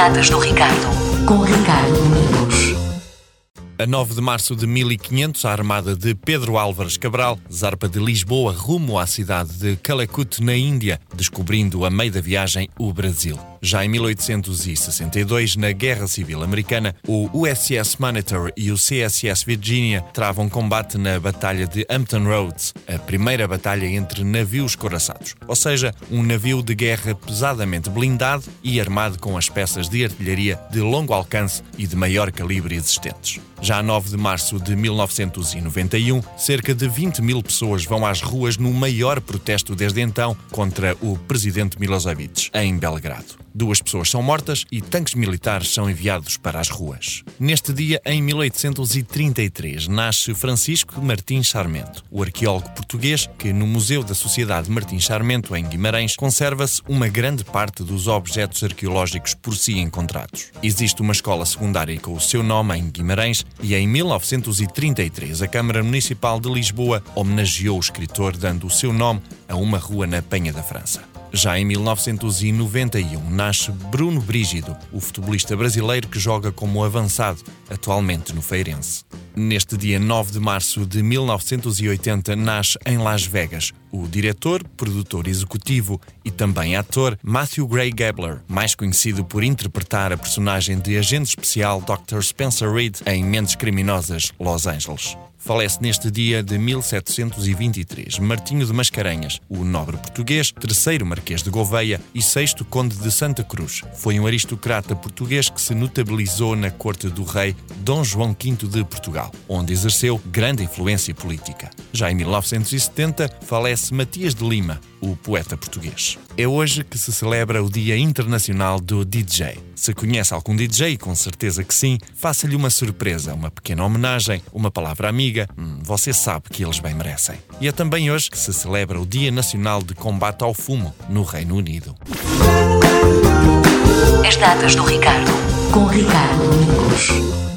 datas do Ricardo. Com Ricardo Domingos. A 9 de março de 1500, a armada de Pedro Álvares Cabral zarpa de Lisboa rumo à cidade de Calicut, na Índia, descobrindo a meio da viagem o Brasil. Já em 1862, na Guerra Civil Americana, o USS Monitor e o CSS Virginia travam combate na Batalha de Hampton Roads, a primeira batalha entre navios coraçados, ou seja, um navio de guerra pesadamente blindado e armado com as peças de artilharia de longo alcance e de maior calibre existentes. Já a 9 de março de 1991, cerca de 20 mil pessoas vão às ruas no maior protesto desde então contra o presidente Milosevic, em Belgrado. Duas pessoas são mortas e tanques militares são enviados para as ruas. Neste dia, em 1833, nasce Francisco Martins Sarmento, o arqueólogo português que, no Museu da Sociedade Martins Sarmento, em Guimarães, conserva-se uma grande parte dos objetos arqueológicos por si encontrados. Existe uma escola secundária com o seu nome em Guimarães e, em 1933, a Câmara Municipal de Lisboa homenageou o escritor, dando o seu nome a uma rua na Penha da França. Já em 1991 nasce Bruno Brígido, o futebolista brasileiro que joga como avançado, atualmente no Feirense. Neste dia 9 de março de 1980 nasce em Las Vegas o diretor, produtor executivo e também ator Matthew Gray Gabler, mais conhecido por interpretar a personagem de agente especial Dr. Spencer Reed em Mentes Criminosas, Los Angeles. Falece neste dia de 1723 Martinho de Mascarenhas, o nobre português, terceiro Marquês de Gouveia e sexto Conde de Santa Cruz. Foi um aristocrata português que se notabilizou na corte do rei Dom João V de Portugal, onde exerceu grande influência política. Já em 1970 falece Matias de Lima, o poeta português. É hoje que se celebra o Dia Internacional do DJ. Se conhece algum DJ, com certeza que sim, faça-lhe uma surpresa, uma pequena homenagem, uma palavra amiga. Hum, você sabe que eles bem merecem. E é também hoje que se celebra o Dia Nacional de Combate ao Fumo, no Reino Unido. As datas do Ricardo. Com Ricardo Domingos.